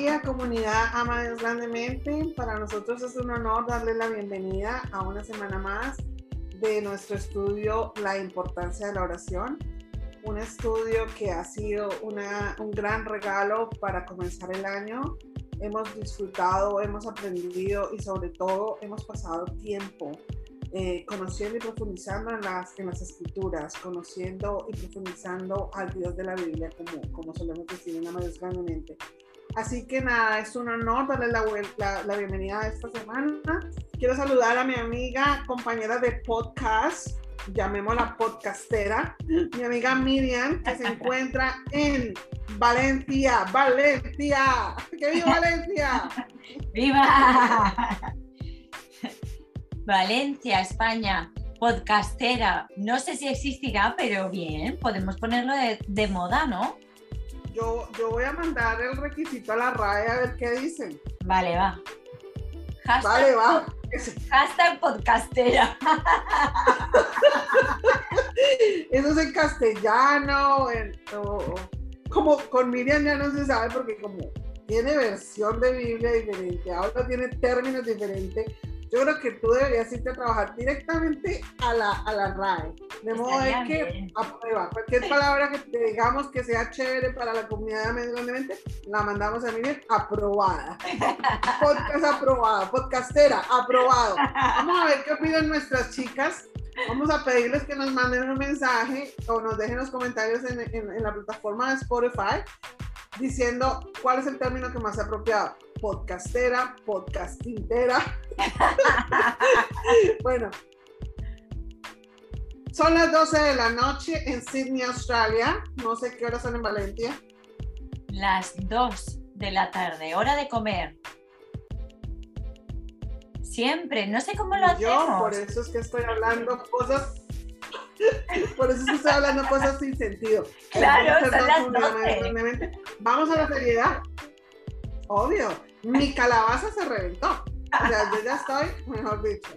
día, comunidad Ama Dios grandemente. Para nosotros es un honor darle la bienvenida a una semana más de nuestro estudio La importancia de la oración. Un estudio que ha sido una, un gran regalo para comenzar el año. Hemos disfrutado, hemos aprendido y sobre todo hemos pasado tiempo eh, conociendo y profundizando en las, en las escrituras, conociendo y profundizando al Dios de la Biblia, como, como solemos decir en Dios grandemente. Así que nada, es un honor darle la, la, la, bienvenida a esta semana. Quiero saludar a mi amiga, compañera de podcast, llamémosla podcastera, mi amiga Miriam, que se encuentra en Valencia, Valencia. ¡Que viva Valencia! ¡Viva! Valencia, España, podcastera. No sé si existirá, pero bien, podemos ponerlo de, moda, ¿no? Yo, yo voy a mandar el requisito a la RAE a ver qué dicen. Vale, va. vale, va. Hashtag podcastera. Eso es en castellano, como con Miriam ya no se sabe porque como tiene versión de Biblia diferente, ahora tiene términos diferentes yo creo que tú deberías irte a trabajar directamente a la, a la RAE. De modo de que aprueba. Cualquier palabra que digamos que sea chévere para la comunidad de Medio la mandamos a Miriam aprobada. Podcast aprobado. Podcastera aprobado. Vamos a ver qué opinan nuestras chicas. Vamos a pedirles que nos manden un mensaje o nos dejen los comentarios en, en, en la plataforma de Spotify diciendo cuál es el término que más se apropiado. Podcastera, podcastintera. bueno, son las 12 de la noche en Sydney, Australia. No sé qué horas son en Valencia. Las 2 de la tarde, hora de comer. Siempre, no sé cómo lo hacemos. Yo por eso es que estoy hablando cosas por eso es que estoy hablando cosas sin sentido. Claro, Vamos a la seriedad. Obvio. Mi calabaza se reventó. O sea, yo ya estoy, mejor dicho.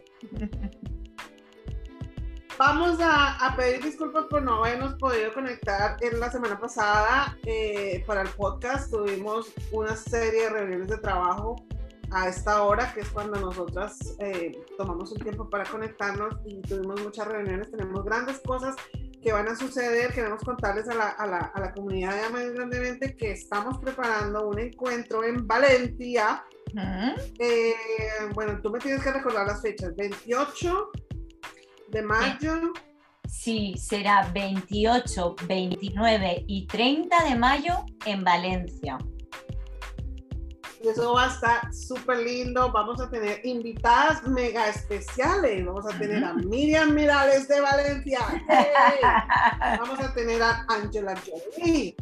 Vamos a, pedir disculpas por no habernos podido conectar en la semana pasada eh, para el podcast. Tuvimos una serie de reuniones de trabajo a esta hora, que es cuando nosotras eh, tomamos un tiempo para conectarnos y tuvimos muchas reuniones. Tenemos grandes cosas que van a suceder. Queremos contarles a la, a la, a la comunidad de Amas Grandemente que estamos preparando un encuentro en Valencia. Eh, bueno, tú me tienes que recordar las fechas. 28 de mayo. Sí, será 28, 29 y 30 de mayo en Valencia. Eso va a estar súper lindo. Vamos a tener invitadas mega especiales. Vamos a tener a Miriam Mirales de Valencia. Vamos a tener a Angela Jolie.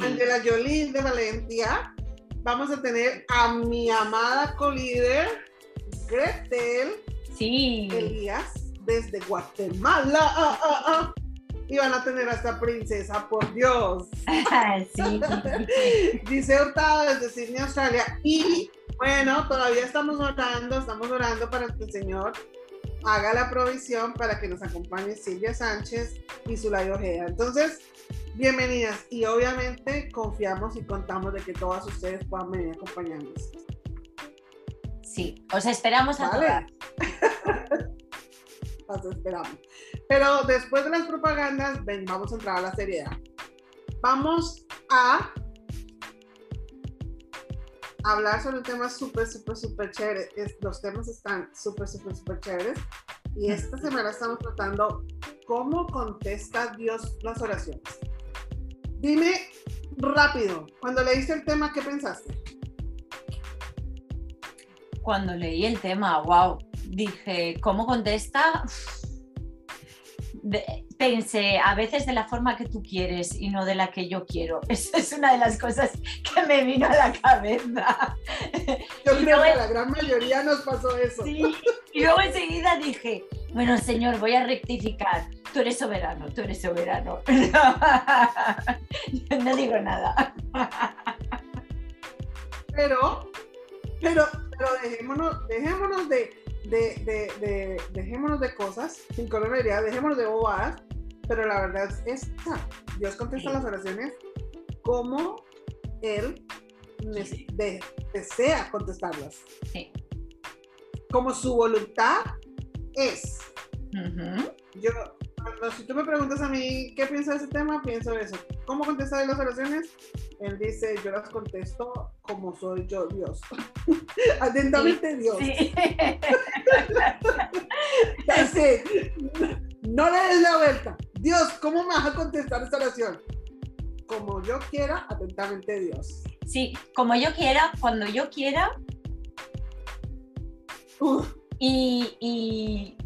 Angela Jolie de Valencia. Vamos a tener a mi amada colíder, Gretel. Sí. Elías, desde Guatemala. Ah, ah, ah y van a tener a esta princesa, por Dios. sí. Dice Hurtado desde Sydney, Australia. Y bueno, todavía estamos orando, estamos orando para que el Señor haga la provisión para que nos acompañe Silvia Sánchez y Zulay Ojeda. Entonces, bienvenidas y obviamente confiamos y contamos de que todas ustedes puedan venir a acompañarnos. Sí, os esperamos a todas. Las esperamos. Pero después de las propagandas, ven, vamos a entrar a la seriedad. Vamos a hablar sobre un tema súper, súper, súper chévere. los temas están súper, súper, súper chéveres. Y esta semana estamos tratando cómo contesta Dios las oraciones. Dime rápido, cuando leíste el tema, ¿qué pensaste? Cuando leí el tema, wow, dije, ¿cómo contesta? pensé a veces de la forma que tú quieres y no de la que yo quiero. Esa es una de las cosas que me vino a la cabeza. Yo creo que a la gran mayoría nos pasó eso. Sí, y luego enseguida dije, bueno, señor, voy a rectificar. Tú eres soberano, tú eres soberano. No, digo nada. Pero, pero, pero dejémonos, dejémonos de de, de, de, dejémonos de cosas, sin colorería, dejémonos de bobadas, pero la verdad es esta. Dios contesta las oraciones como Él desea contestarlas. Sí. Como su voluntad es. Yo, si tú me preguntas a mí qué pienso de ese tema, pienso eso. ¿Cómo contestar las oraciones? Él dice, yo las contesto como soy yo, Dios. Atentamente, Dios. Sí. no le des la vuelta. Dios, ¿cómo me vas a contestar esta oración? Como yo quiera, atentamente, Dios. Sí, como yo quiera, cuando yo quiera. Y,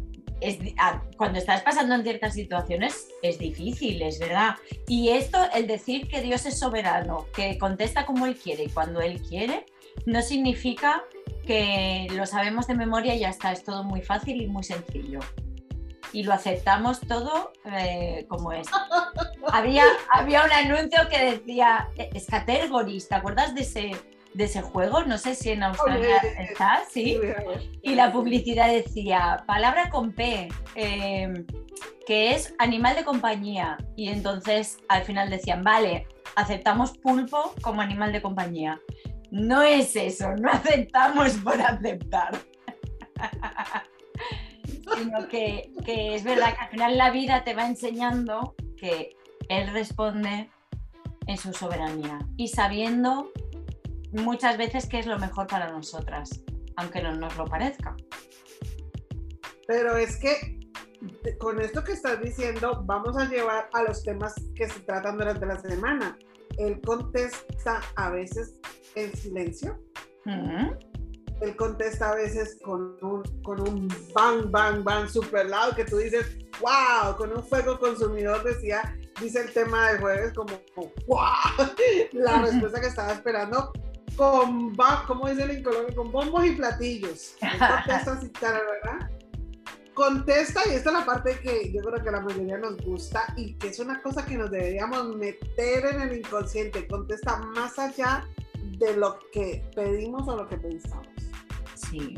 ah, cuando estás pasando en ciertas situaciones es difícil, es verdad. Y esto, el decir que Dios es soberano, que contesta como Él quiere y cuando Él quiere, no significa que lo sabemos de memoria y ya está, es todo muy fácil y muy sencillo. Y lo aceptamos todo eh, como es. había, había un anuncio que decía, Scattergories, ¿te acuerdas de ese, de ese juego? No sé si en Australia está, ¿sí? Y la publicidad decía, palabra con P, em, que es animal de compañía. Y entonces al final decían, vale, aceptamos pulpo como animal de compañía. No es eso, no aceptamos por aceptar. Sino que, que es verdad que al final la vida te va enseñando que él responde en su soberanía y sabiendo muchas veces que es lo mejor para nosotras, aunque no nos lo parezca. Pero es que con esto que estás diciendo, vamos a llevar a los temas que se tratan durante la semana. Él contesta a veces en silencio. Él contesta a veces con un, con un bang, bang, bang super loud que tú dices, wow, con un fuego consumidor decía, dice el tema del jueves como, wow, la respuesta que estaba esperando con, como dice el Colombia, con bombos y platillos. Contesta así, ¿verdad? Contesta, y esta es la parte que yo creo que la mayoría nos gusta y que es una cosa que nos deberíamos meter en el inconsciente. Contesta más allá de lo que pedimos o lo que pensamos. Sí.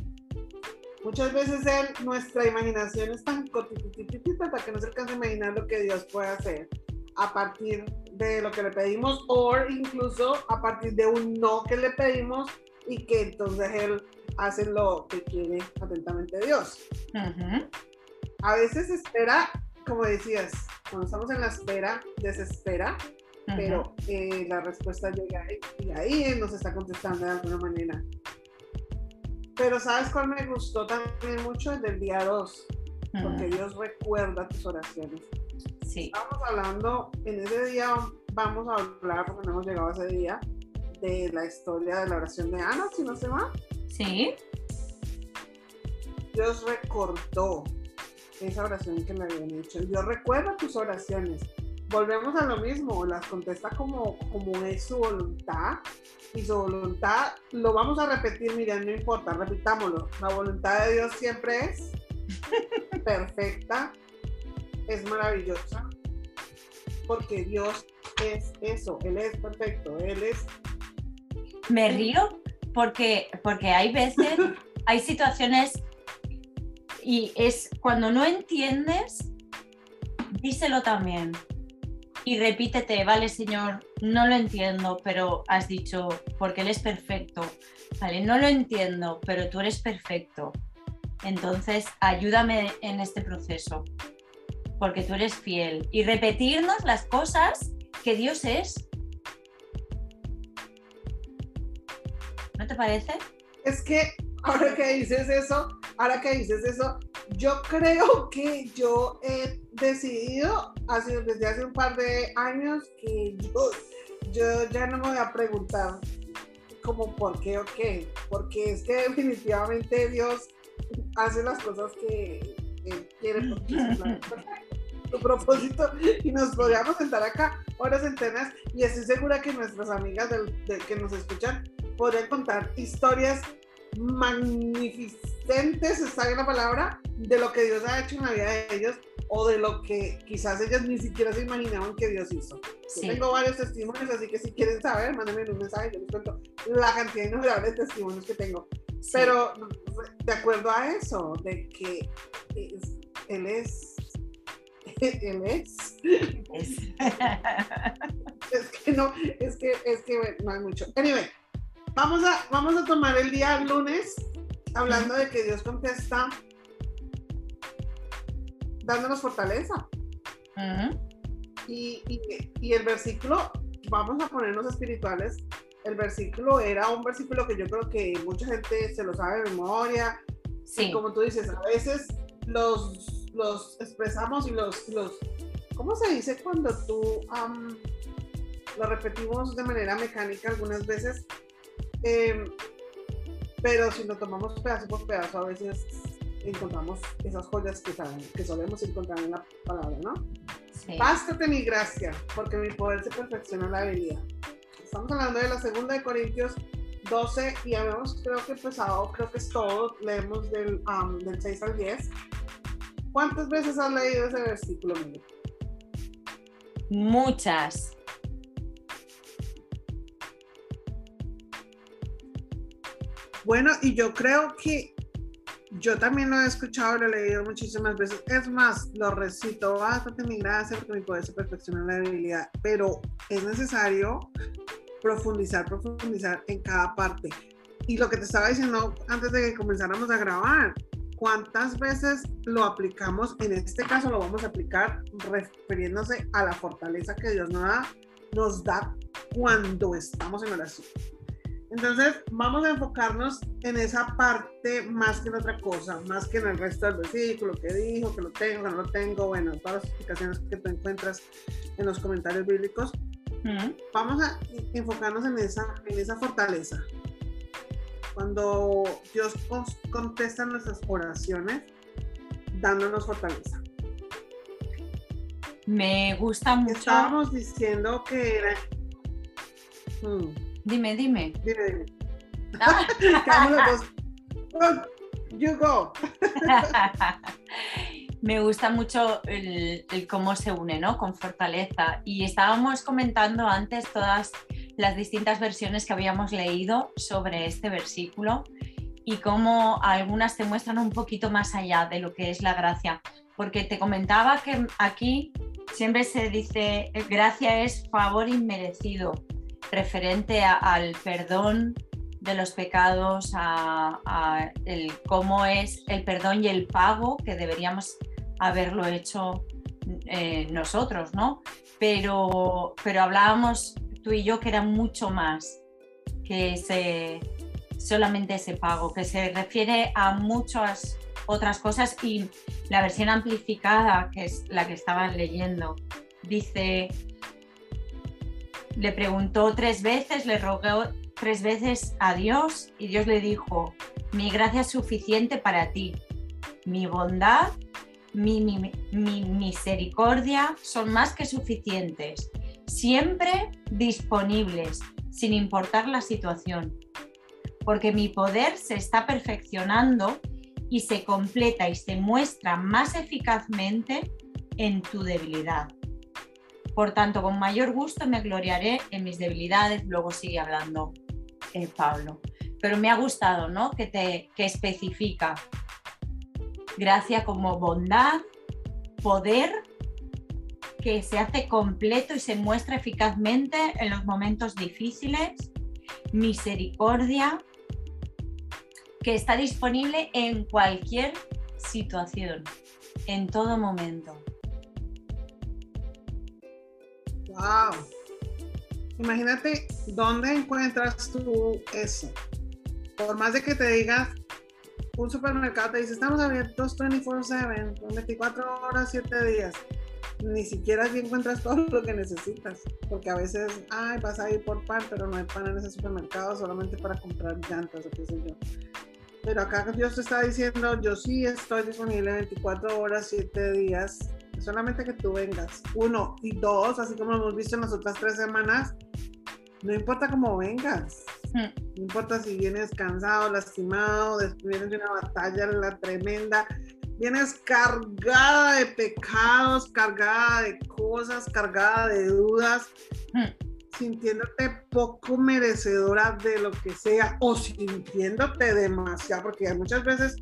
Muchas veces nuestra imaginación es tan cortititita para que no se alcance a imaginar lo que Dios puede hacer a partir de lo que le pedimos o incluso a partir de un no que le pedimos y que entonces Él hace lo que quiere atentamente Dios. A veces espera, como decías, cuando estamos en la espera, desespera, pero eh, la respuesta llega y ahí Él nos está contestando de alguna manera. Pero ¿sabes cuál me gustó también mucho? El del día 2, porque Dios recuerda tus oraciones. Sí. Estamos hablando, en ese día vamos a hablar, porque no hemos llegado a ese día, de la historia de la oración de Ana, si no se va. Sí. Dios recordó esa oración que le habían hecho. Dios recuerda tus oraciones. Volvemos a lo mismo, las contesta como, como es su voluntad y su voluntad lo vamos a repetir, miren, no importa, repitámoslo. La voluntad de Dios siempre es perfecta, es maravillosa, porque Dios es eso, Él es perfecto, Él es... Me río porque, porque hay veces, hay situaciones y es cuando no entiendes, díselo también. Y repítete, vale, Señor, no lo entiendo, pero has dicho, porque Él es perfecto. Vale, no lo entiendo, pero tú eres perfecto. Entonces, ayúdame en este proceso porque tú eres fiel. Y repetirnos las cosas que Dios es. ¿No te parece? Es que ahora que dices eso, ahora que dices eso, yo creo que yo he decidido hace, desde hace un par de años que yo, yo ya no me voy a preguntar como por qué o qué, porque es que definitivamente Dios hace las cosas que Él quiere porque propósito. Y nos podríamos sentar acá horas enteras. Y estoy segura que nuestras amigas del, que nos escuchan podrían contar historias magnificentes, está bien la palabra, de lo que Dios ha hecho en la vida de ellos o de lo que quizás ellas ni siquiera se imaginaban que Dios hizo. tengo varios testimonios, así que si quieren saber, mándenme un mensaje, yo les cuento la cantidad innumerable de testimonios que tengo. Pero de acuerdo a eso, de que Él es él es. Es. que no, es que, es que no hay mucho. Anyway, Vamos a, vamos a tomar el día lunes hablando de que Dios contesta dándonos fortaleza. y, y, el versículo, vamos a ponernos espirituales, el versículo era un versículo que yo creo que mucha gente se lo sabe de memoria. Sí. como tú dices, a veces los, los expresamos y los, los, ¿cómo se dice cuando tú lo repetimos de manera mecánica algunas veces? Em, pero si lo tomamos pedazo por pedazo, a veces encontramos esas joyas que, que solemos encontrar en la palabra, ¿no? Sí. Bástate mi gracia, porque mi poder se perfecciona en la habilidad. Estamos hablando de la segunda de Corintios 12 y habíamos creo que empezado, creo que es todo, leemos del, del 6 al 10. ¿Cuántas veces has leído ese versículo, Muchas. Bueno, y yo creo que yo también lo he escuchado, lo he leído muchísimas veces. Es más, lo recito, bastante mi gracia porque mi poder se perfecciona en la debilidad, pero es necesario profundizar, profundizar en cada parte. Y lo que te estaba diciendo antes de que comenzáramos a grabar, ¿cuántas veces lo aplicamos? En este caso lo vamos a aplicar refiriéndose a la fortaleza que Dios nos da, nos da cuando estamos en oración. Entonces, vamos a enfocarnos en esa parte más que en otra cosa, más que en el resto del versículo, que dijo, que lo tengo, que no lo tengo, bueno, todas las explicaciones que tú encuentras en los comentarios bíblicos. Vamos a enfocarnos en esa, en esa fortaleza. Cuando Dios contesta nuestras oraciones, dándonos fortaleza. Me gusta mucho. Estábamos diciendo que era. Hmm. Dime, dime. Dime, dime. Ah. you go. Me gusta mucho el, cómo se une, ¿no? Con fortaleza. Y estábamos comentando antes todas las distintas versiones que habíamos leído sobre este versículo y cómo algunas te muestran un poquito más allá de lo que es la gracia. Porque te comentaba que aquí siempre se dice gracia es favor inmerecido referente al perdón de los pecados, a, cómo es el perdón y el pago que deberíamos haberlo hecho eh, nosotros, ¿no? Pero, pero hablábamos tú y yo que era mucho más que ese, solamente ese pago, que se refiere a muchas otras cosas y la versión amplificada, que es la que estaban leyendo, dice le preguntó tres veces, le rogó tres veces a Dios y Dios le dijo, mi gracia es suficiente para ti, mi bondad, mi, misericordia son más que suficientes, siempre disponibles, sin importar la situación, porque mi poder se está perfeccionando y se completa y se muestra más eficazmente en tu debilidad. Por tanto, con mayor gusto me gloriaré en mis debilidades, luego sigue hablando eh, Pablo. Pero me ha gustado, ¿no? Que te que especifica gracia como bondad, poder que se hace completo y se muestra eficazmente en los momentos difíciles, misericordia, que está disponible en cualquier situación, en todo momento. Wow. Imagínate dónde encuentras tú eso. Por más de que te digas, un supermercado te dice, estamos abiertos 24/7, 24 horas, 7 días. Ni siquiera allí encuentras todo lo que necesitas. Porque a veces, ay, vas a ir por pan, pero no hay pan en ese supermercado solamente para comprar llantas o qué sé yo. Pero acá Dios te está diciendo, yo sí estoy disponible 24 horas, 7 días solamente que tú vengas. Uno y dos, así como hemos visto en las otras tres semanas, no importa cómo vengas. No importa si vienes cansado, lastimado, vienes de una batalla la tremenda, vienes cargada de pecados, cargada de cosas, cargada de dudas, sintiéndote poco merecedora de lo que sea o sintiéndote demasiado, porque muchas veces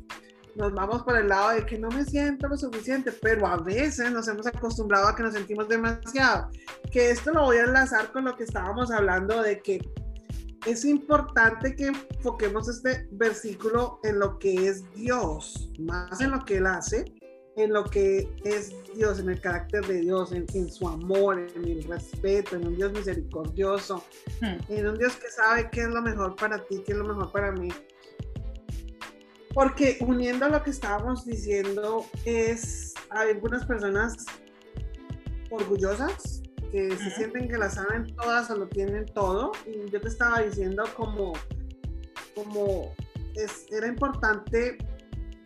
nos vamos por el lado de que no me siento lo suficiente, pero a veces nos hemos acostumbrado a que nos sentimos demasiado. Que esto lo voy a enlazar con lo que estábamos hablando de que es importante que enfoquemos este versículo en lo que es Dios, más en lo que Él hace, en lo que es Dios, en el carácter de Dios, en, su amor, en el respeto, en un Dios misericordioso, hmm. en un Dios que sabe qué es lo mejor para ti, qué es lo mejor para mí. Porque uniendo a lo que estábamos diciendo, es, hay algunas personas orgullosas que se sienten que la saben todas o lo tienen todo. Y yo te estaba diciendo como, como es, era importante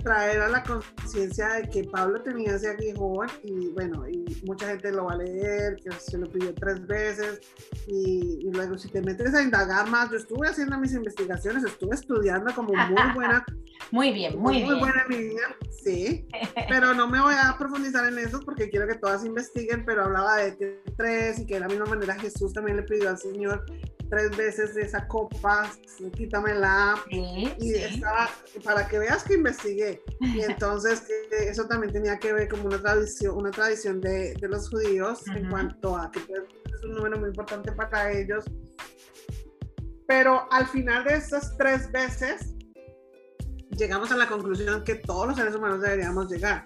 traer a la conciencia de que Pablo tenía ese aguijón y bueno, y mucha gente lo va a leer, que se lo pidió tres veces y, luego si te metes a indagar más, yo estuve haciendo mis investigaciones, estuve estudiando como muy buena. muy bien, muy, muy buena niña, sí, pero no me voy a profundizar en eso porque quiero que todas investiguen, pero hablaba de tres y que de la misma manera Jesús también le pidió al Señor tres veces de esa copa, quítamela. Sí, y estaba, para que veas que investigué. Y entonces eso también tenía que ver como una tradición, una tradición de, de los judíos en cuanto a que pues, es un número muy importante para ellos. Pero al final de esas tres veces, llegamos a la conclusión que todos los seres humanos deberíamos llegar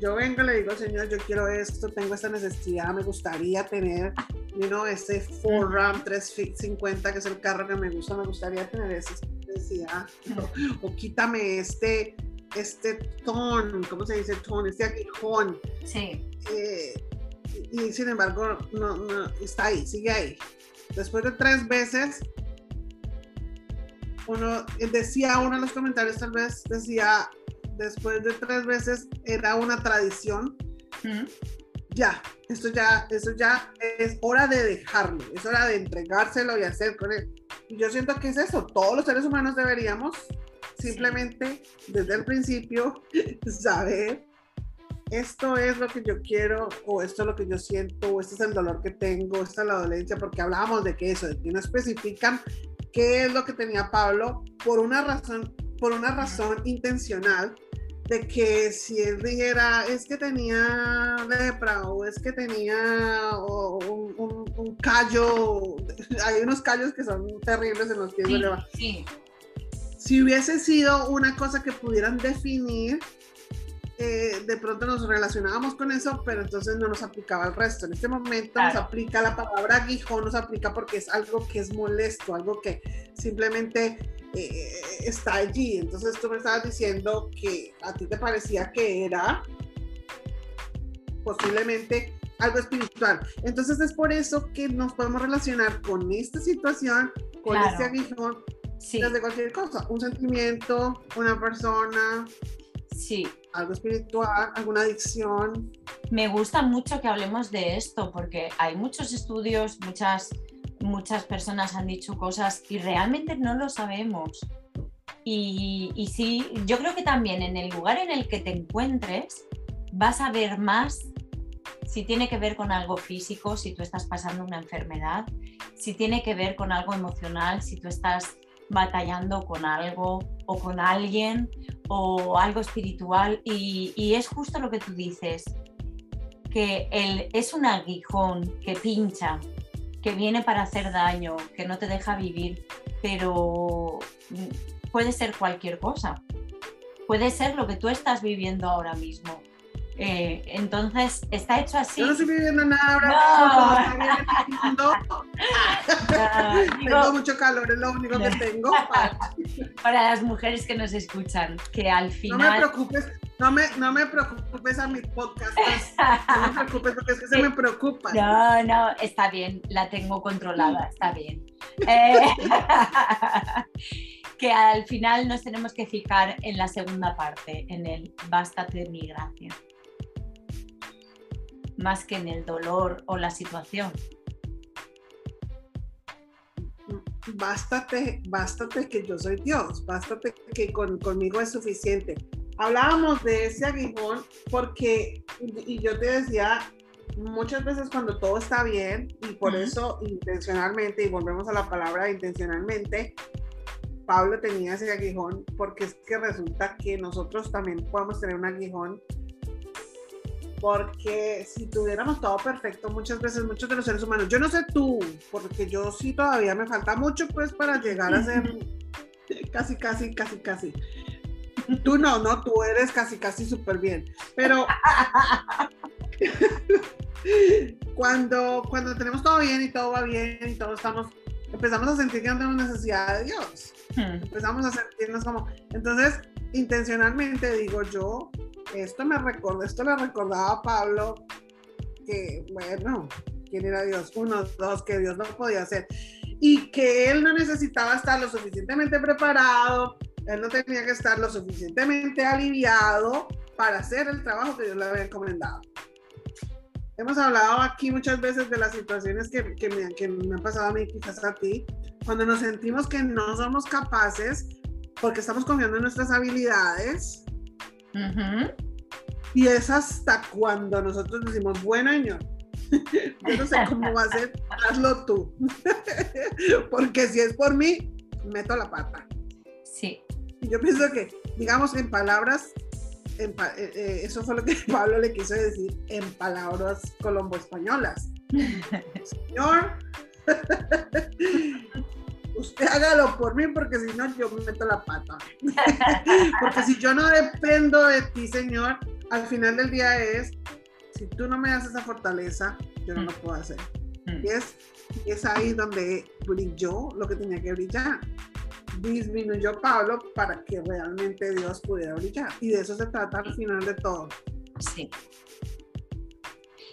yo vengo y le digo, Señor, yo quiero esto, tengo esta necesidad, me gustaría tener, you know, este Ford Ram 350, que es el carro que me gusta, me gustaría tener esa necesidad. O, quítame este, este ton, ¿cómo se dice ton? Este aguijón. Sí. Eh, y sin embargo, no, no, está ahí, sigue ahí. Después de tres veces, uno decía, uno en los comentarios tal vez decía, después de tres veces era una tradición. Ya, esto ya, eso ya es hora de dejarlo, es hora de entregárselo y hacer con él. Y yo siento que es eso, todos los seres humanos deberíamos simplemente desde el principio saber esto es lo que yo quiero o esto es lo que yo siento o este es el dolor que tengo, esta es la dolencia, porque hablábamos de que eso, de que no especifican qué es lo que tenía Pablo por una razón, por una razón intencional de que si él dijera es que tenía lepra o es que tenía un, callo, hay unos callos que son terribles en los pies de sí. Si hubiese sido una cosa que pudieran definir, eh, de pronto nos relacionábamos con eso, pero entonces no nos aplicaba el resto. En este momento nos aplica la palabra aguijón, nos aplica porque es algo que es molesto, algo que simplemente eh, está allí. Entonces tú me estabas diciendo que a ti te parecía que era posiblemente algo espiritual. Entonces es por eso que nos podemos relacionar con esta situación, con este aguijón, desde cualquier cosa, un sentimiento, una persona. Sí. Algo espiritual, alguna adicción. Me gusta mucho que hablemos de esto porque hay muchos estudios, muchas muchas personas han dicho cosas y realmente no lo sabemos. Y, y, sí, yo creo que también en el lugar en el que te encuentres vas a ver más si tiene que ver con algo físico, si tú estás pasando una enfermedad, si tiene que ver con algo emocional, si tú estás batallando con algo o con alguien o algo espiritual. Y, es justo lo que tú dices, que el, es un aguijón que pincha, que viene para hacer daño, que no te deja vivir, pero puede ser cualquier cosa. Puede ser lo que tú estás viviendo ahora mismo. Eh, entonces, está hecho así. Yo no estoy viviendo nada ahora. No. tengo mucho calor, es lo único que tengo. Para las mujeres que nos escuchan, que al final. No me preocupes, no me, no me preocupes a mis podcasts. No me preocupes porque es que se me preocupa. No, no, está bien, la tengo controlada, está bien. Eh, que al final nos tenemos que fijar en la segunda parte, en el bástate de mi gracia más que en el dolor o la situación. Bástate, bástate que yo soy Dios, bástate que conmigo es suficiente. Hablábamos de ese aguijón porque, y yo te decía, muchas veces cuando todo está bien, y por eso intencionalmente, y volvemos a la palabra intencionalmente, Pablo tenía ese aguijón porque es que resulta que nosotros también podemos tener un aguijón porque si tuviéramos todo perfecto, muchas veces muchos de los seres humanos, yo no sé tú, porque yo sí todavía me falta mucho pues para llegar a ser casi, casi, casi, casi. Tú no, no, tú eres casi, casi súper bien, pero cuando, cuando tenemos todo bien y todo va bien y todos estamos, empezamos a sentir que no tenemos necesidad de Dios. Hmm. Empezamos a sentirnos como, entonces, intencionalmente digo yo, esto me recordó, esto le recordaba a Pablo que, bueno, ¿quién era Dios? Uno, dos, que Dios no podía hacer. Y que él no necesitaba estar lo suficientemente preparado, él no tenía que estar lo suficientemente aliviado para hacer el trabajo que Dios le había encomendado. Hemos hablado aquí muchas veces de las situaciones que, que, me, que me han pasado a mí, quizás a ti, cuando nos sentimos que no somos capaces porque estamos confiando en nuestras habilidades. Y es hasta cuando nosotros decimos, bueno, señor, yo no sé cómo va a ser, hazlo tú. porque si es por mí, meto la pata. Sí. Y yo pienso que, digamos, en palabras, en eh, eh, eso fue lo que Pablo le quiso decir en palabras colombo-españolas. Señor, usted hágalo por mí porque si no yo me meto la pata. porque si yo no dependo de ti, Señor, al final del día es, si tú no me das esa fortaleza, yo no lo mm. puedo hacer. Mm. Y es, es ahí donde brilló lo que tenía que brillar. Disminuyó Pablo para que realmente Dios pudiera brillar. Y de eso se trata al final de todo. Sí.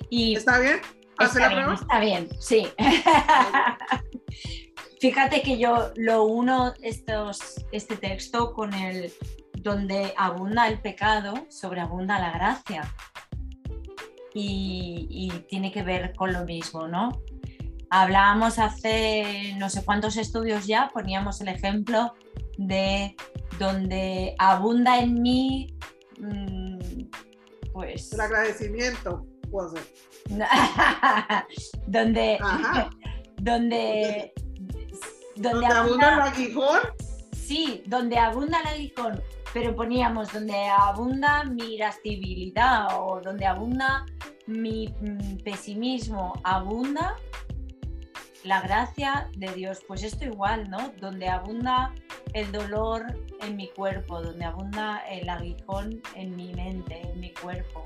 Y ¿Está bien? Está bien, está bien, sí. Fíjate que yo lo uno estos, este texto con el donde abunda el pecado, sobreabunda la gracia. Y, tiene que ver con lo mismo, ¿no? Hablábamos hace no sé cuántos estudios ya, poníamos el ejemplo de donde abunda en mí, mm, pues... El agradecimiento, donde, donde donde, abunda, el aguijón. Sí, donde abunda el aguijón, pero poníamos donde abunda mi irascibilidad o donde abunda mi mm, pesimismo, abunda la gracia de Dios. Pues esto igual, ¿no? Donde abunda el dolor en mi cuerpo, donde abunda el aguijón en mi mente, en mi cuerpo,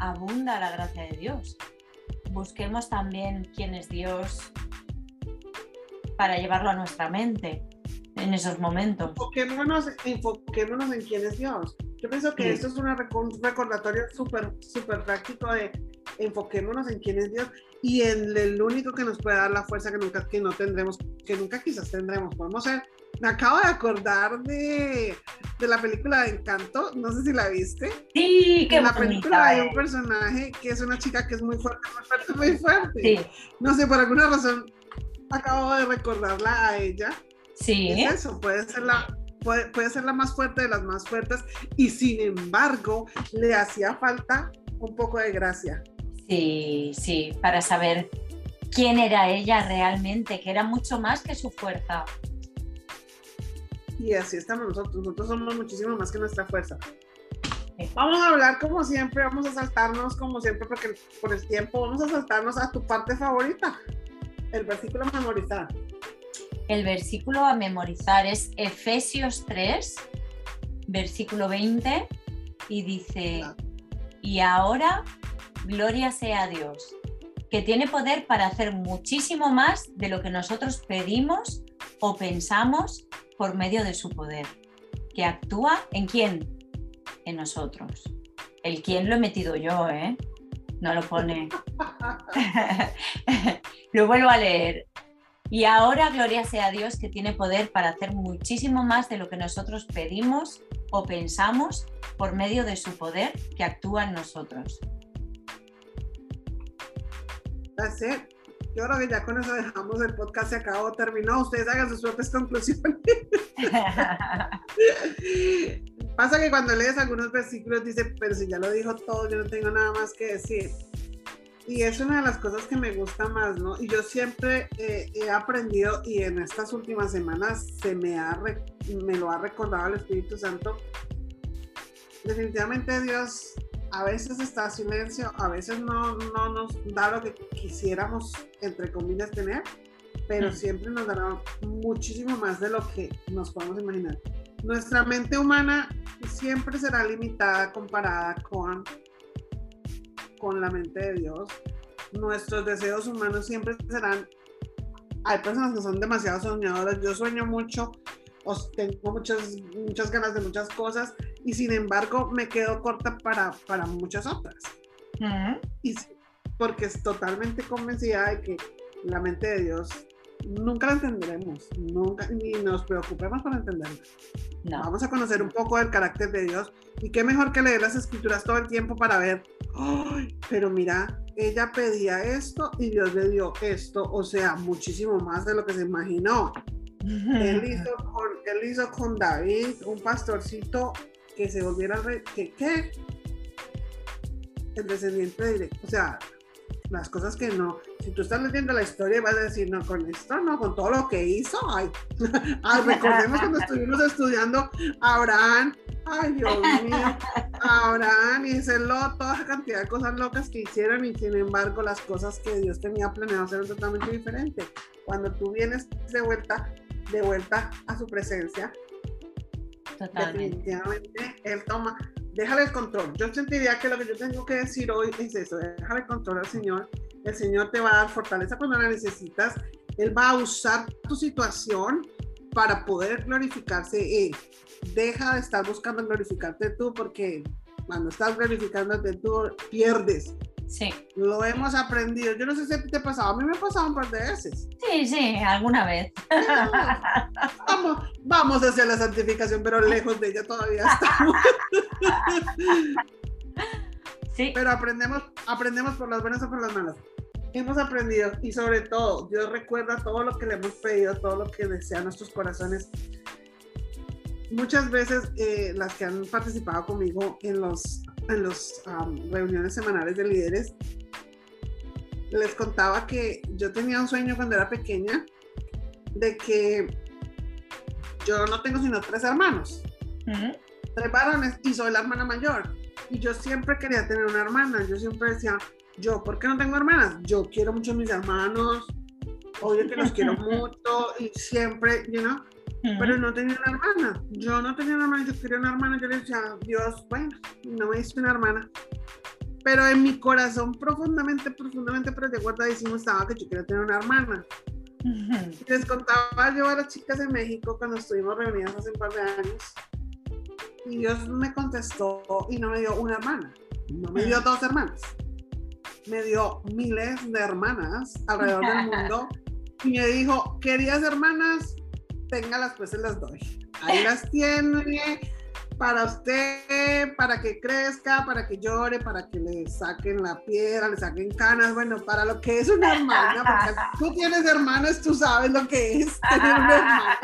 abunda la gracia de Dios. Busquemos también quién es Dios, para llevarlo a nuestra mente en esos momentos. Enfoquémonos, enfoquémonos en quién es Dios. Yo pienso que esto es un recordatorio súper, súper práctico de enfoquémonos en quién es Dios y en el único que nos puede dar la fuerza que nunca que no tendremos, que nunca quizás tendremos. Podemos ser. Me acabo de acordar de, de la película de Encanto, no sé si la viste. Sí, qué En la película hay un personaje que es una chica que es muy fuerte, muy fuerte, muy fuerte. Sí. No sé, por alguna razón acabo de recordarla a ella. Sí. Es eso, puede ser la, puede, puede, ser la más fuerte de las más fuertes y sin embargo le hacía falta un poco de gracia. Sí, sí, para saber quién era ella realmente, que era mucho más que su fuerza. Y así estamos nosotros, nosotros somos muchísimo más que nuestra fuerza. Vamos a hablar como siempre, vamos a saltarnos como siempre porque por el tiempo vamos a saltarnos a tu parte favorita, el versículo a memorizar. El versículo a memorizar es Efesios 3, versículo 20, y dice, y ahora, gloria sea a Dios, que tiene poder para hacer muchísimo más de lo que nosotros pedimos o pensamos por medio de su poder, que actúa en quién? En nosotros. El quién lo he metido yo, ¿eh? No lo pone. Lo vuelvo a leer. Y ahora, gloria sea a Dios que tiene poder para hacer muchísimo más de lo que nosotros pedimos o pensamos por medio de su poder que actúa en nosotros. Yo creo que ya con eso dejamos el podcast, se acabó, terminó. Ustedes hagan sus propias conclusiones. Pasa que cuando lees algunos versículos dice, pero si ya lo dijo todo, yo no tengo nada más que decir y es una de las cosas que me gusta más, ¿no? Y yo siempre eh, he aprendido y en estas últimas semanas se me, ha me lo ha recordado el Espíritu Santo. Definitivamente Dios a veces está silencio, a veces no, no nos da lo que quisiéramos, entre comillas, tener, pero siempre nos dará muchísimo más de lo que nos podemos imaginar. Nuestra mente humana siempre será limitada comparada con, con la mente de Dios. Nuestros deseos humanos siempre serán... Hay personas que son demasiado soñadoras. Yo sueño mucho, o tengo muchas, muchas ganas de muchas cosas y sin embargo me quedo corta para, para muchas otras. Y porque es totalmente convencida de que la mente de Dios nunca la entenderemos, nunca, ni nos preocupemos por entenderla. No. Vamos a conocer un poco del carácter de Dios y qué mejor que leer las escrituras todo el tiempo para ver, "Ay, pero mira, ella pedía esto y Dios le dio esto, o sea, muchísimo más de lo que se imaginó. Él hizo con, él hizo con David un pastorcito que se volviera que qué? El descendiente directo, o sea, las cosas que no, si tú estás leyendo la historia vas a decir, no, con esto, no, con todo lo que hizo, ay, ay recordemos cuando estuvimos estudiando Abraham, ay, Dios mío, Abraham y ese lot, toda esa cantidad de cosas locas que hicieron y sin embargo las cosas que Dios tenía planeado eran totalmente diferentes. Cuando tú vienes de vuelta, de vuelta a su presencia, Totalmente. definitivamente él toma, déjale el control. Yo sentiría que lo que yo tengo que decir hoy es eso, déjale el control al Señor. El Señor te va a dar fortaleza cuando la necesitas. Él va a usar tu situación para poder glorificarse Él. Deja de estar buscando glorificarte tú porque cuando estás glorificándote tú pierdes. Sí, Lo hemos aprendido. Yo no sé si te ha pasado. A mí me ha pasado un par de veces. sí, sí, alguna vez. Vamos, vamos hacia la santificación, pero lejos de ella todavía estamos. Sí, pero aprendemos, aprendemos por las buenas o por las malas. Hemos aprendido y sobre todo, Dios recuerda todo lo que le hemos pedido, todo lo que desean nuestros corazones. Muchas veces eh, las que han participado conmigo en los en las um, reuniones semanales de líderes, les contaba que yo tenía un sueño cuando era pequeña de que yo no tengo sino tres hermanos Mm. tres varones y soy la hermana mayor. Y yo siempre quería tener una hermana. Yo siempre decía, yo, ¿por qué no tengo hermanas? Yo quiero mucho a mis hermanos, obvio que los quiero mucho y siempre, you know. Pero no tenía una hermana. Yo no tenía una hermana, yo quería una hermana. Yo le decía, Dios, bueno, no me hice una hermana. Pero en mi corazón profundamente, profundamente, pero de guardadísimo estaba que yo quería tener una hermana. Ujú. Les contaba yo a las chicas de México cuando estuvimos reunidas hace un par de años. Y Dios me contestó y no me dio una hermana, no me dio dos hermanas. Me dio miles de hermanas alrededor del mundo y me dijo, querías hermanas, téngalas pues se las doy. Ahí las tiene para usted, para que crezca, para que llore, para que le saquen la piedra, le saquen canas, bueno, para lo que es una hermana, porque tú tienes hermanas, tú sabes lo que es tener una hermana.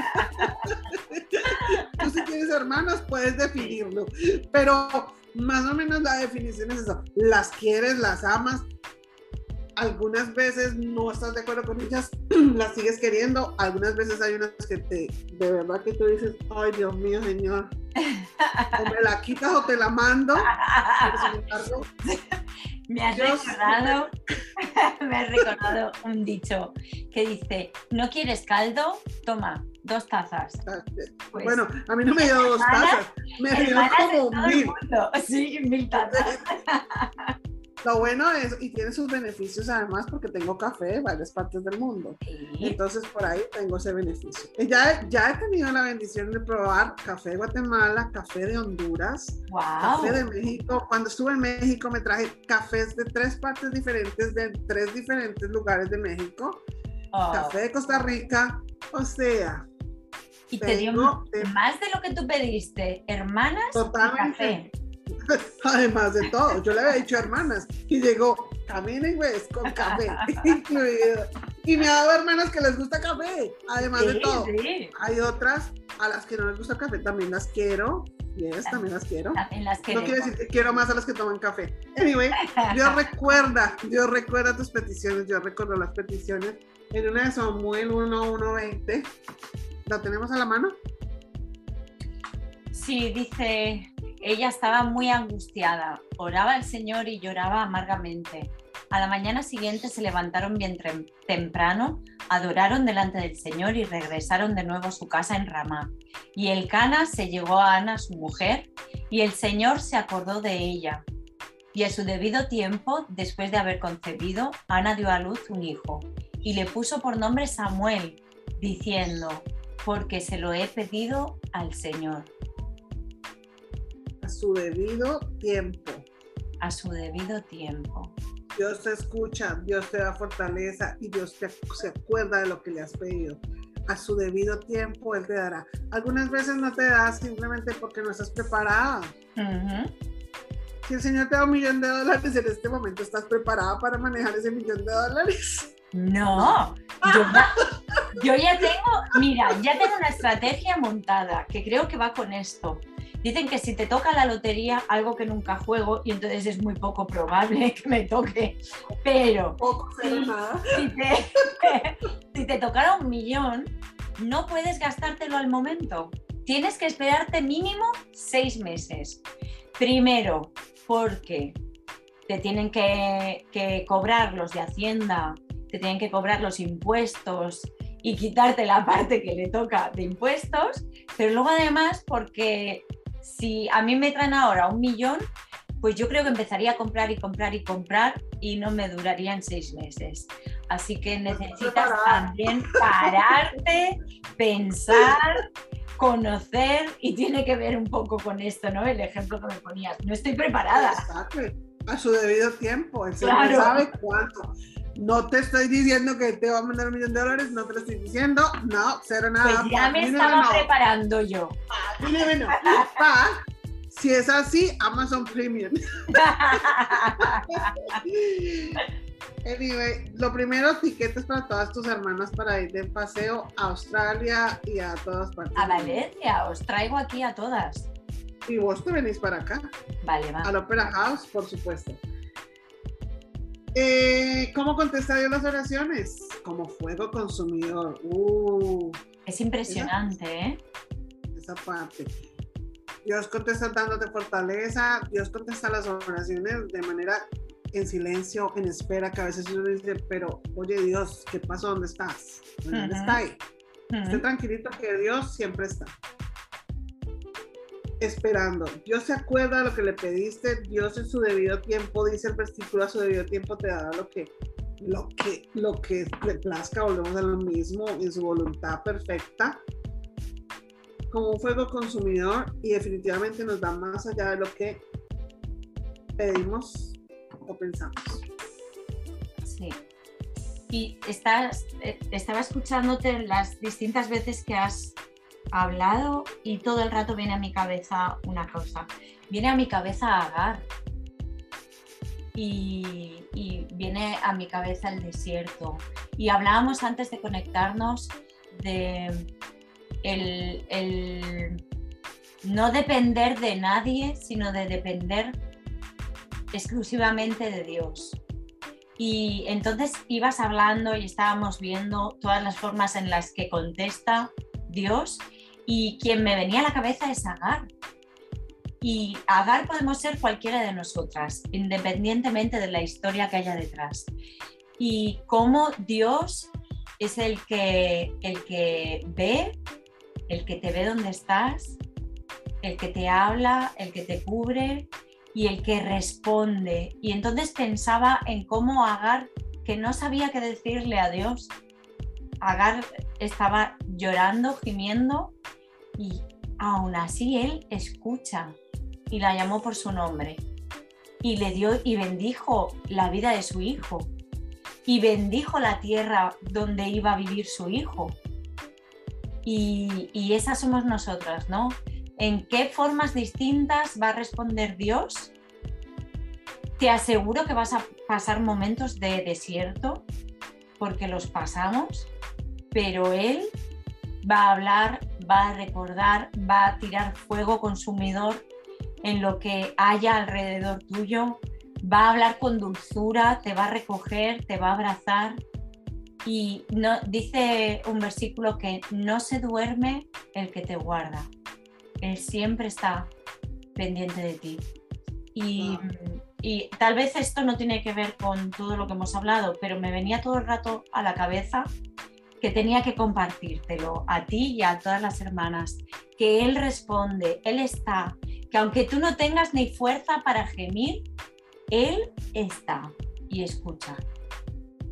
tú si tienes hermanas puedes definirlo, pero más o menos la definición es eso, las quieres, las amas, algunas veces no estás de acuerdo con ellas, las sigues queriendo, algunas veces hay unas que te, de verdad que tú dices, ay Dios mío, señor, o me la quitas o te la mando, embargo, Me has recordado, me has recordado un dicho que dice, ¿no quieres caldo? Toma, dos tazas. Pues, bueno, a mí no me dio dos tazas, me dio como mil. Sí, mil tazas. Lo bueno es, y tiene sus beneficios además porque tengo café de varias partes del mundo. Sí. Entonces por ahí tengo ese beneficio. Y Ya, ya he tenido la bendición de probar café de Guatemala, café de Honduras, Wow. café de México. Cuando estuve en México me traje cafés de tres partes diferentes, de tres diferentes lugares de México. Oh, Café de Costa Rica. O sea, y te dio más de lo que tú pediste, hermanas y café. además de todo, yo le había dicho hermanas y llegó caminen pues con café incluido. Y me ha dado hermanas que les gusta café, además de todo. sí. Hay otras a las que no les gusta el café, también las quiero. Yes, también las quiero. También las No queremos. quiere decir que quiero más a las que toman café. Anyway, Dios recuerda, Dios recuerda tus peticiones, Dios recuerda las peticiones. En una de Samuel 1, 1, 20, ¿lo tenemos a la mano? Sí, dice, ella estaba muy angustiada, oraba al Señor y lloraba amargamente. A la mañana siguiente se levantaron bien temprano, adoraron delante del Señor y regresaron de nuevo a su casa en Ramá. Y el Cana se llegó a Ana, su mujer, y el Señor se acordó de ella. Y a su debido tiempo, después de haber concebido, Ana dio a luz un hijo y le puso por nombre Samuel, diciendo, porque se lo he pedido al Señor. Su debido tiempo. A su debido tiempo. Dios te escucha, Dios te da fortaleza y Dios te, se acuerda de lo que le has pedido. A su debido tiempo Él te dará. Algunas veces no te da simplemente porque no estás preparada. Si el Señor te da un millón de dólares en este momento, ¿estás preparada para manejar ese millón de dólares? No, yo ya, yo ya tengo, mira, ya tengo una estrategia montada que creo que va con esto. Dicen que si te toca la lotería, algo que nunca juego, y entonces es muy poco probable que me toque, pero si, te, si te tocara un millón, no puedes gastártelo al momento. Tienes que esperarte mínimo seis meses. Primero, porque te tienen que, que cobrar los de Hacienda, te tienen que cobrar los impuestos y quitarte la parte que le toca de impuestos, pero luego además porque si a mí me traen ahora un millón, pues yo creo que empezaría a comprar y comprar y comprar y no me durarían seis meses. Así que necesitas también pararte, pensar, conocer y tiene que ver un poco con esto, ¿no? El ejemplo que me ponías. No estoy preparada. Exacto. A su debido tiempo. El claro. sabe cuánto. No te estoy diciendo que te va a mandar un millón de dólares, no te lo estoy diciendo, no, cero nada. Pues ya me estaba preparando yo. si es así, Amazon Premium. anyway, lo primero, tiquetes para todas tus hermanas para ir de paseo a Australia y a todas partes. A Valencia, os traigo aquí a todas. Y vos te venís para acá. Vale, va. Al Opera House, por supuesto. Eh, ¿Cómo contesta Dios las oraciones? Como fuego consumidor. Uh, es impresionante, ¿eh? Esa parte. Dios contesta dándote fortaleza, Dios contesta las oraciones de manera en silencio, en espera, que a veces uno dice, pero oye Dios, ¿qué pasó? ¿Dónde estás? ¿Dónde está ahí? Esté tranquilito que Dios siempre está esperando. Dios se acuerda de lo que le pediste, Dios en su debido tiempo, dice el versículo, a su debido tiempo te dará lo que, lo que, lo que le plazca, volvemos a lo mismo, en su voluntad perfecta, como un fuego consumidor y definitivamente nos da más allá de lo que pedimos o pensamos. Sí. Y estás, eh, estaba escuchándote las distintas veces que has hablado y todo el rato viene a mi cabeza una cosa. Viene a mi cabeza Agar y, viene a mi cabeza el desierto. Y hablábamos antes de conectarnos de el, no depender de nadie, sino de depender exclusivamente de Dios. Y entonces ibas hablando y estábamos viendo todas las formas en las que contesta Dios y quien me venía a la cabeza es Agar. Y Agar podemos ser cualquiera de nosotras, independientemente de la historia que haya detrás. Y cómo Dios es el que, el que ve, el que te ve donde estás, el que te habla, el que te cubre y el que responde. Y entonces pensaba en cómo Agar, que no sabía qué decirle a Dios, Agar estaba llorando, gimiendo y aún así él escucha y la llamó por su nombre y le dio y bendijo la vida de su hijo y bendijo la tierra donde iba a vivir su hijo. Y, y esas somos nosotras, ¿no? ¿En qué formas distintas va a responder Dios? Te aseguro que vas a pasar momentos de desierto, porque los pasamos, pero Él va a hablar, va a recordar, va a tirar fuego consumidor en lo que haya alrededor tuyo, va a hablar con dulzura, te va a recoger, te va a abrazar. Y no, dice un versículo que no se duerme el que te guarda. Él siempre está pendiente de ti. Y, y, tal vez esto no tiene que ver con todo lo que hemos hablado, pero me venía todo el rato a la cabeza que tenía que compartírtelo a ti y a todas las hermanas, que Él responde, Él está, que aunque tú no tengas ni fuerza para gemir, Él está y escucha.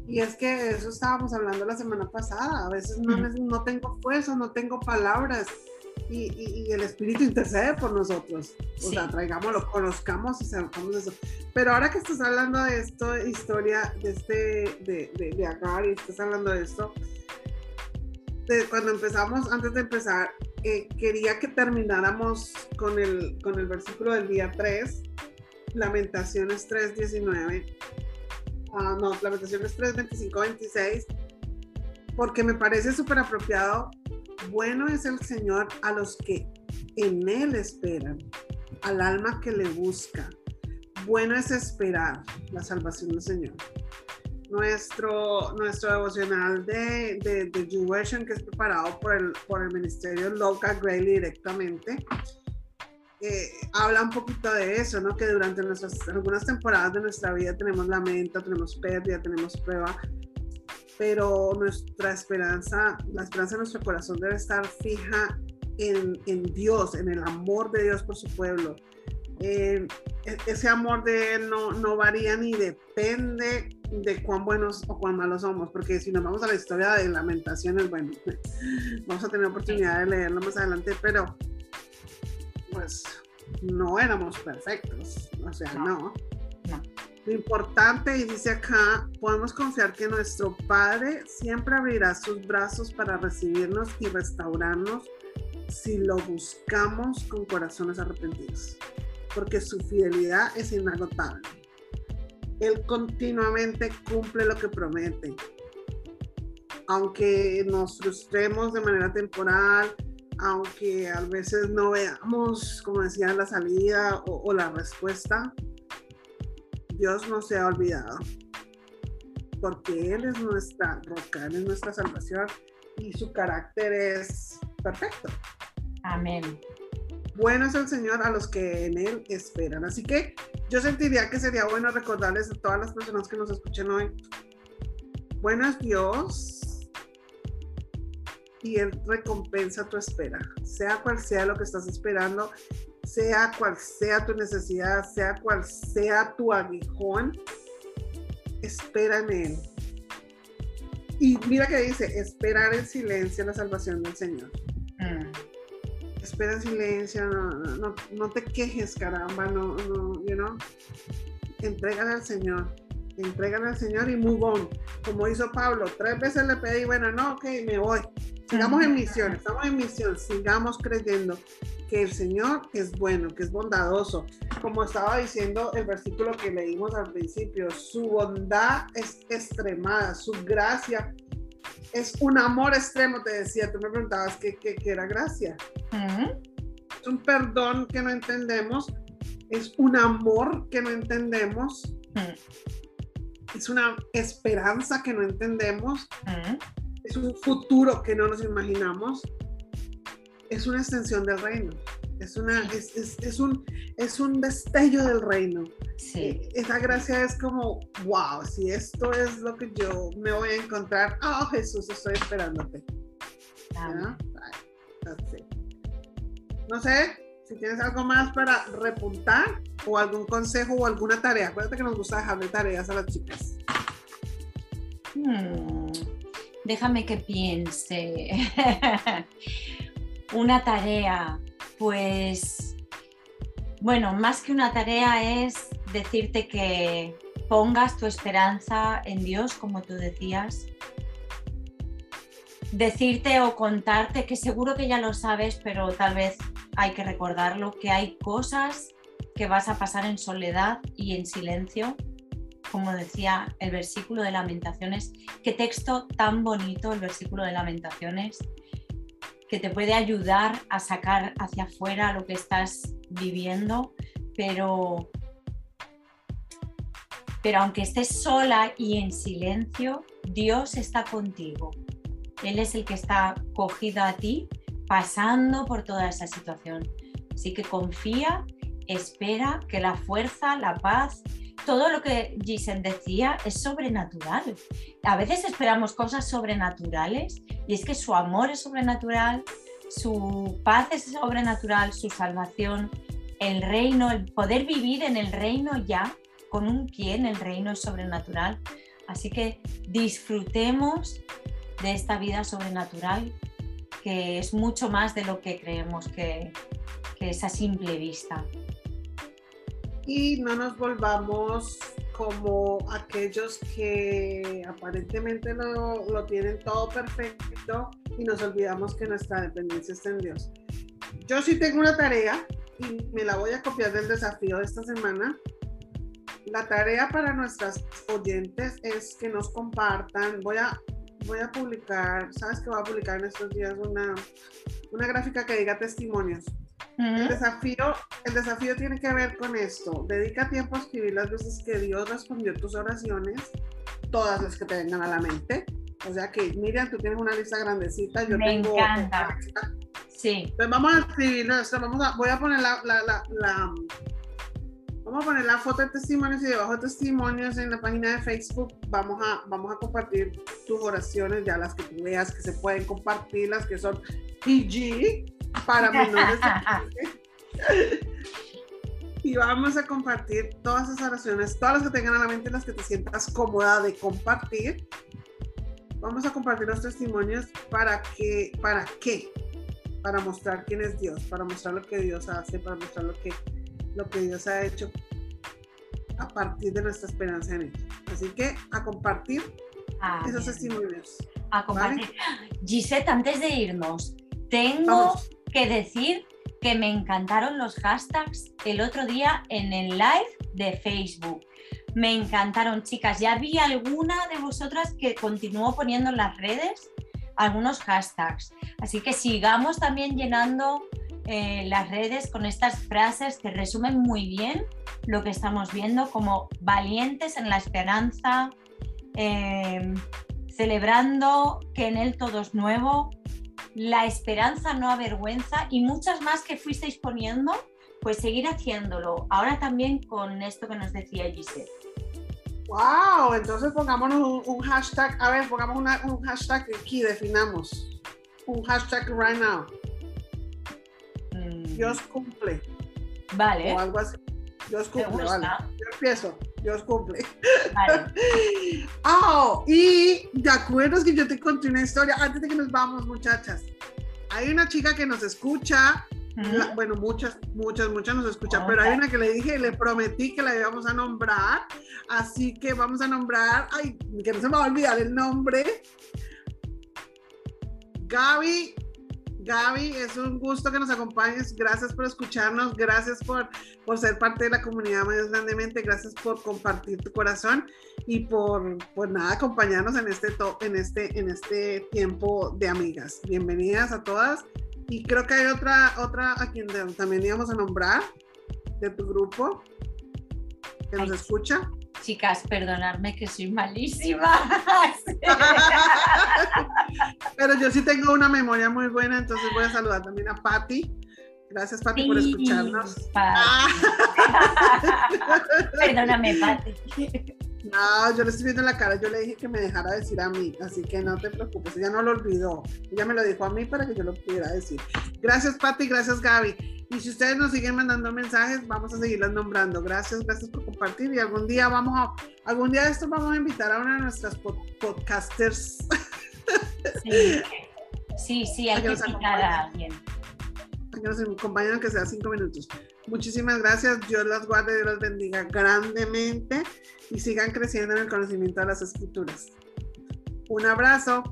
Y es que eso estábamos hablando la semana pasada, a veces no, no tengo fuerza, no tengo palabras, y, el Espíritu intercede por nosotros. O sea, traigámoslo, conozcamos y sepamos eso. Pero ahora que estás hablando de esto, historia de este, de, de, de Agar, y estás hablando de esto, cuando empezamos, antes de empezar, eh, quería que termináramos con el, con el versículo del día 3, Lamentaciones 3, 19. Ah, no, Lamentaciones 3, 25, 26, porque me parece súper apropiado. Bueno es el Señor a los que en Él esperan, al alma que le busca. Bueno es esperar la salvación del Señor nuestro, nuestro devocional de, de, de que es preparado por el, por el Ministerio Local Grayley directamente, eh, habla un poquito de eso, ¿no? Que durante nuestras, algunas temporadas de nuestra vida tenemos lamento, tenemos pérdida, tenemos prueba, pero nuestra esperanza, la esperanza de nuestro corazón debe estar fija en, en Dios, en el amor de Dios por su pueblo. Eh, e, ese amor de Él no, no varía ni depende de cuán buenos o cuán malos somos, porque si nos vamos a la historia de lamentaciones, bueno, vamos a tener oportunidad de leerlo más adelante, pero pues no éramos perfectos, o sea, no. Lo importante, y dice acá, podemos confiar que nuestro Padre siempre abrirá sus brazos para recibirnos y restaurarnos si lo buscamos con corazones arrepentidos, porque su fidelidad es inagotable. Él continuamente cumple lo que promete. Aunque nos frustremos de manera temporal, aunque a veces no veamos, como decía, la salida o, la respuesta, Dios no se ha olvidado. Porque Él es nuestra roca, Él es nuestra salvación y su carácter es perfecto. Amén. Bueno es el Señor a los que en Él esperan. Así que yo sentiría que sería bueno recordarles a todas las personas que nos escuchen hoy. Bueno es Dios y Él recompensa tu espera. Sea cual sea lo que estás esperando, sea cual sea tu necesidad, sea cual sea tu aguijón, espera en Él. Y mira que dice, esperar en silencio la salvación del Señor. Mm espera en silencio, no, no, te quejes, caramba, no, no, you know, entrégale al Señor, entrégale al Señor y move on. Como hizo Pablo, tres veces le pedí, bueno, no, ok, me voy. Sigamos en misión, estamos en misión, sigamos creyendo que el Señor es bueno, que es bondadoso. Como estaba diciendo el versículo que leímos al principio, su bondad es extremada, su gracia es un amor extremo, te decía, tú me preguntabas qué, qué, era gracia. Es un perdón que no entendemos, es un amor que no entendemos, es una esperanza que no entendemos, es un futuro que no nos imaginamos, es una extensión del reino. Es, una, es, es, un, es un destello del reino. Sí. Eh, esa gracia es como, wow, si esto es lo que yo me voy a encontrar, oh Jesús, estoy esperándote. No sé si tienes algo más para repuntar o algún consejo o alguna tarea. Acuérdate que nos gusta dejarle tareas a las chicas. Hmm, déjame que piense. una tarea pues, bueno, más que una tarea es decirte que pongas tu esperanza en Dios, como tú decías. Decirte o contarte, que seguro que ya lo sabes, pero tal vez hay que recordarlo, que hay cosas que vas a pasar en soledad y en silencio, como decía el versículo de lamentaciones. Qué texto tan bonito el versículo de lamentaciones que te puede ayudar a sacar hacia afuera lo que estás viviendo, pero, pero aunque estés sola y en silencio, Dios está contigo. Él es el que está cogido a ti, pasando por toda esa situación. Así que confía espera, que la fuerza, la paz, todo lo que Giselle decía es sobrenatural. A veces esperamos cosas sobrenaturales y es que su amor es sobrenatural, su paz es sobrenatural, su salvación, el reino, el poder vivir en el reino ya, con un pie en el reino es sobrenatural. Así que disfrutemos de esta vida sobrenatural que es mucho más de lo que creemos que, que es a simple vista y no nos volvamos como aquellos que aparentemente lo, lo, tienen todo perfecto y nos olvidamos que nuestra dependencia está en Dios. Yo sí tengo una tarea y me la voy a copiar del desafío de esta semana. La tarea para nuestras oyentes es que nos compartan. Voy a, voy a publicar, ¿sabes que voy a publicar en estos días una, una gráfica que diga testimonios? El desafío, el desafío tiene que ver con esto. Dedica tiempo a escribir las veces que Dios respondió tus oraciones, todas las que te vengan a la mente. O sea que, Miriam, tú tienes una lista grandecita, yo Me tengo encanta. Sí. Entonces vamos a escribirlo, vamos a, voy a poner la, la, la, la, vamos a poner la foto de testimonios y debajo de testimonios en la página de Facebook vamos a, vamos a compartir tus oraciones, ya las que tú veas que se pueden compartir, las que son PG, para menores y vamos a compartir todas esas oraciones, todas las que tengan a la mente, las que te sientas cómoda de compartir. Vamos a compartir los testimonios para que, ¿para qué? Para mostrar quién es Dios, para mostrar lo que Dios hace, para mostrar lo que, lo que Dios ha hecho a partir de nuestra esperanza en Él. Así que a compartir Ah, esos bien. testimonios. A compartir. ¿vale? Gisette, antes de irnos, tengo Vamos. Que decir que me encantaron los hashtags el otro día en el live de Facebook. Me encantaron, chicas. Ya vi alguna de vosotras que continuó poniendo en las redes algunos hashtags. Así que sigamos también llenando eh, las redes con estas frases que resumen muy bien lo que estamos viendo como valientes en la esperanza, eh, celebrando que en Él todo es nuevo, la esperanza no avergüenza y muchas más que fuisteis poniendo, pues seguir haciéndolo. Ahora también con esto que nos decía Giselle. Wow, entonces pongámonos un, un hashtag, a ver, pongamos una- un hashtag aquí, definamos. Un hashtag right now. Mm, Dios cumple. vale, O algo así. Dios cumple, vale. Yo empiezo. Dios cumple. Vale. Ah, y de acuerdo que yo te conté una historia antes de que nos vamos, muchachas. Hay una chica que nos escucha, la- bueno, muchas, muchas, muchas nos escuchan, pero hay una que le dije, le prometí que la íbamos a nombrar, así que vamos a nombrar, ay, que no se me va a olvidar el nombre. Gaby, Gaby, es un gusto que nos acompañes, gracias por escucharnos, gracias por, por ser parte de la comunidad más grandemente, gracias por compartir tu corazón y por, por nada, acompañarnos en este, to- en, este, en este tiempo de amigas. Bienvenidas a todas. Y creo que hay otra, otra a quien también íbamos a nombrar de tu grupo que nos Ay. escucha. Chicas, perdonadme que soy malísima. Pero yo sí tengo una memoria muy buena, entonces voy a saludar también a Patti. Gracias, Patti, por escucharnos. Pati. Ah, Perdóname, Pati. no, yo le estoy viendo la cara, yo le dije que me dejara decir a mí, así que no te preocupes, ella no lo olvidó. Ella me lo dijo a mí para que yo lo pudiera decir. Gracias, Patti, gracias, Gaby. Y si ustedes nos siguen mandando mensajes, vamos a seguirlas nombrando. Gracias, gracias por compartir. Y algún día vamos a, algún día de esto vamos a invitar a una de nuestras pod- podcasters Sí, sí, sí, hay que invitar a alguien. a que nos acompañen, aunque sea cinco minutos. Muchísimas gracias. Dios las guarde, Dios las bendiga grandemente y sigan creciendo en el conocimiento de las escrituras. Un abrazo.